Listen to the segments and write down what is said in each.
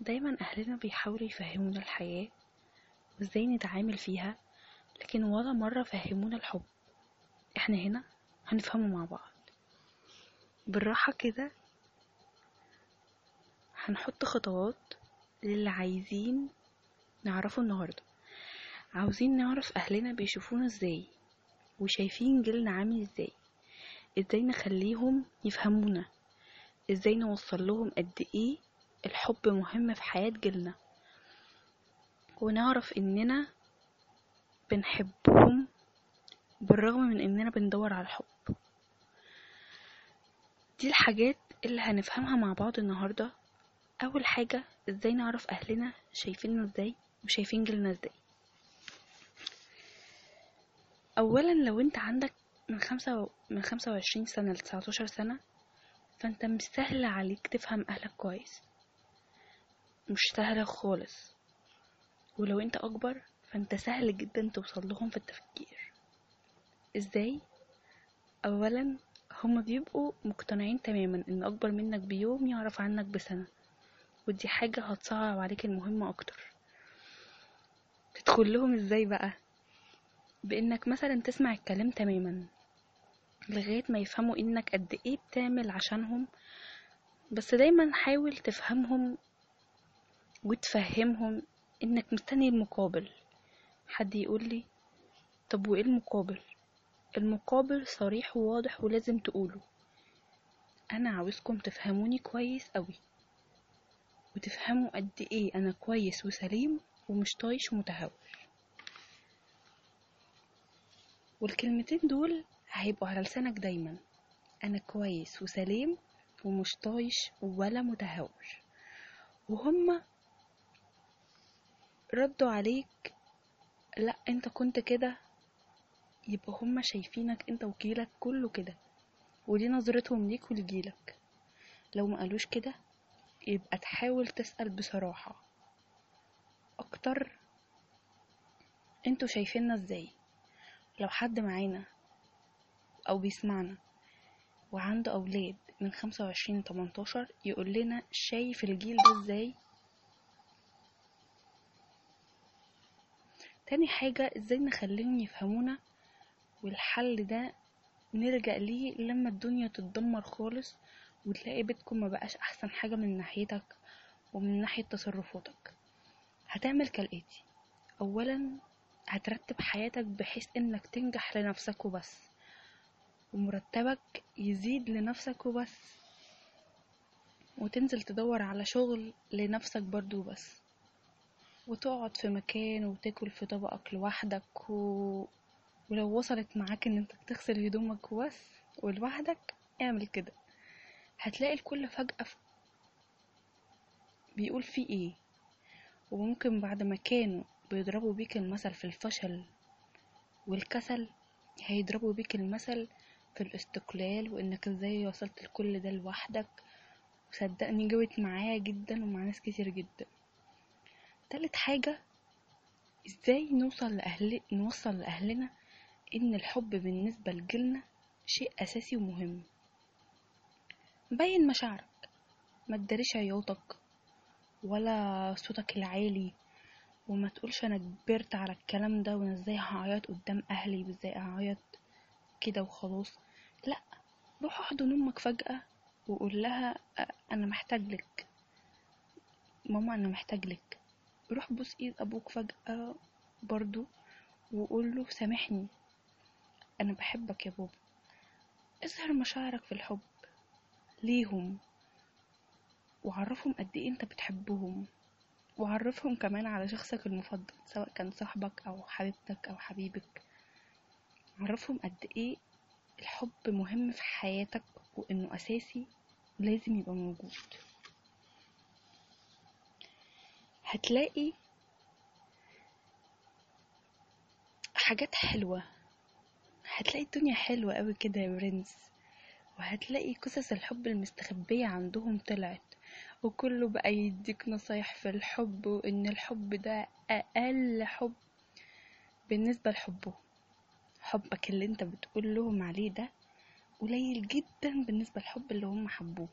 دايما أهلنا بيحاولوا يفهمونا الحياة وإزاي نتعامل فيها لكن ولا مرة فهمونا الحب. إحنا هنا هنفهمه مع بعض. بالراحة كده هنحط خطوات للي عايزين نعرفه النهاردة. عاوزين نعرف أهلنا بيشوفونا إزاي وشايفين جيلنا عامل إزاي. إزاي نخليهم يفهمونا. إزاي نوصل لهم قد إيه الحب مهم في حياة جيلنا. ونعرف إننا بنحبهم بالرغم من إننا بندور على الحب. دي الحاجات اللي هنفهمها مع بعض النهاردة. أول حاجة إزاي نعرف أهلنا شايفيننا إزاي وشايفين جيلنا إزاي. أولا لو أنت عندك من خمسة و... من خمسة وعشرين سنة لتسعتاشر سنة فأنت مش سهل عليك تفهم أهلك كويس. مش سهلة خالص. ولو أنت أكبر فأنت سهل جدا توصل لهم في التفكير. إزاي؟ أولا هما بيبقوا مقتنعين تماما إن أكبر منك بيوم يعرف عنك بسنة. ودي حاجة هتصعب عليك المهمة أكتر. تدخل لهم إزاي بقى؟ بإنك مثلا تسمع الكلام تماما لغاية ما يفهموا إنك قد إيه بتعمل عشانهم. بس دايما حاول تفهمهم وتفهمهم إنك مستني المقابل. حد يقولي طب وإيه المقابل؟ المقابل صريح وواضح ولازم تقوله. أنا عاوزكم تفهموني كويس أوي. وتفهموا قد إيه أنا كويس وسليم ومش طايش ومتهور والكلمتين دول هيبقوا على لسانك دايما. أنا كويس وسليم ومش طايش ولا متهور. وهما ردوا عليك لأ أنت كنت كده يبقى هما شايفينك أنت وجيلك كله كده ودي نظرتهم ليك ولجيلك. لو ما قالوش كده يبقى تحاول تسأل بصراحة. أكتر أنتوا شايفيننا إزاي؟ لو حد معانا أو بيسمعنا وعنده أولاد من خمسة وعشرين تمنتاشر يقول لنا شايف الجيل ده إزاي؟ تاني حاجة إزاي نخليهم يفهمونا والحل ده نلجأ ليه لما الدنيا تتدمر خالص وتلاقي بيتكم ما بقاش أحسن حاجة من ناحيتك ومن ناحية تصرفاتك؟ هتعمل كالآتي. اولا هترتب حياتك بحيث إنك تنجح لنفسك وبس. ومرتبك يزيد لنفسك وبس. وتنزل تدور على شغل لنفسك برضو بس وتقعد في مكان وتاكل في طبقك لوحدك و... ولو وصلت معاك إن أنت تغسل هدومك وبس ولوحدك اعمل كده. هتلاقي الكل فجأة ف... بيقول فيه إيه؟ وممكن بعد ما كانوا بيضربوا بيك المثل في الفشل والكسل هيضربوا بيك المثل في الاستقلال وإنك إزاي وصلت لكل ده لوحدك. وصدقني جوت معايا جدا ومع ناس كتير جدا. تالت حاجة إزاي نوصل لأهل نوصل لأهلنا إن الحب بالنسبة لجيلنا شيء أساسي ومهم؟ بين مشاعرك ما تداريش عياطك ولا صوتك العالي وما تقولش أنا كبرت على الكلام ده وأنا إزاي هعيط قدام أهلي وإزاي اعيط كده وخلاص. لأ روح احضن أمك فجأة وقول لها أنا محتاج لك. ماما أنا محتاج لك. روح بوس ايد أبوك فجأة برضو وقول له سامحني أنا بحبك يا بابا اظهر مشاعرك في الحب ليهم وعرفهم قد إيه انت بتحبهم وعرفهم كمان على شخصك المفضل سواء كان صاحبك أو حبيبتك أو حبيبك. عرفهم قد إيه الحب مهم في حياتك وانه اساسي لازم يبقى موجود. هتلاقي حاجات حلوة. هتلاقي الدنيا حلوة قوي كده يا برنس. وهتلاقي قصص الحب المستخبية عندهم طلعت. وكله بقى يديك نصايح في الحب وإن الحب ده أقل حب بالنسبة لحبه. حبك اللي أنت بتقول لهم عليه ده قليل جدا بالنسبة للحب اللي هم حبوه.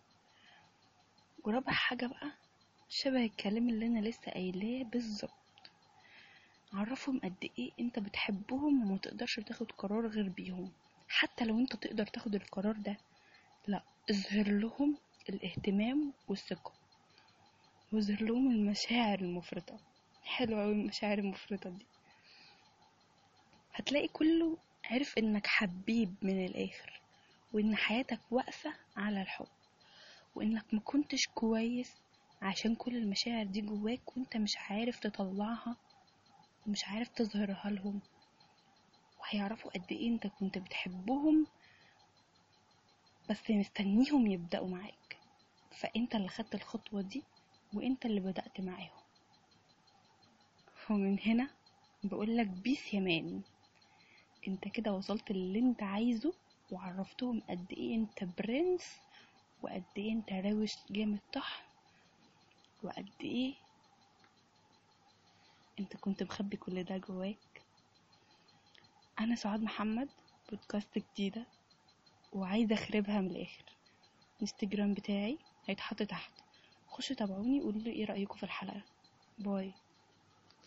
ورابع حاجة بقى شبه الكلام اللي أنا لسه قايلاه بالظبط. عرفهم قد إيه أنت بتحبهم وما تقدرش تاخد قرار غير بيهم. حتى لو أنت تقدر تاخد القرار ده لا اظهر لهم الاهتمام والثقة. واظهر لهم المشاعر المفرطة. حلوة أوي المشاعر المفرطة دي. هتلاقي كله عرف إنك حبيب من الآخر وإن حياتك واقفة على الحب وإنك ما كنتش كويس عشان كل المشاعر دي جواك وانت مش عارف تطلعها ومش عارف تظهرها لهم. وهيعرفوا قد إيه انت كنت بتحبهم بس مستنيهم يبدأوا معاك. فانت اللي خدت الخطوة دي وانت اللي بدأت معاهم. ومن هنا بقولك peace يا man. انت كده وصلت اللي انت عايزه وعرفتهم قد إيه انت برنس وقد إيه انت راوش جامد طحن وقد إيه؟ أنت كنت مخبي كل ده جواك؟ أنا سعاد محمد بودكاست جديدة وعايزة أخربها من الآخر. الإنستجرام بتاعي هيتحط تحت. خشوا تابعوني وقولوا إيه رأيكم في الحلقة. باي.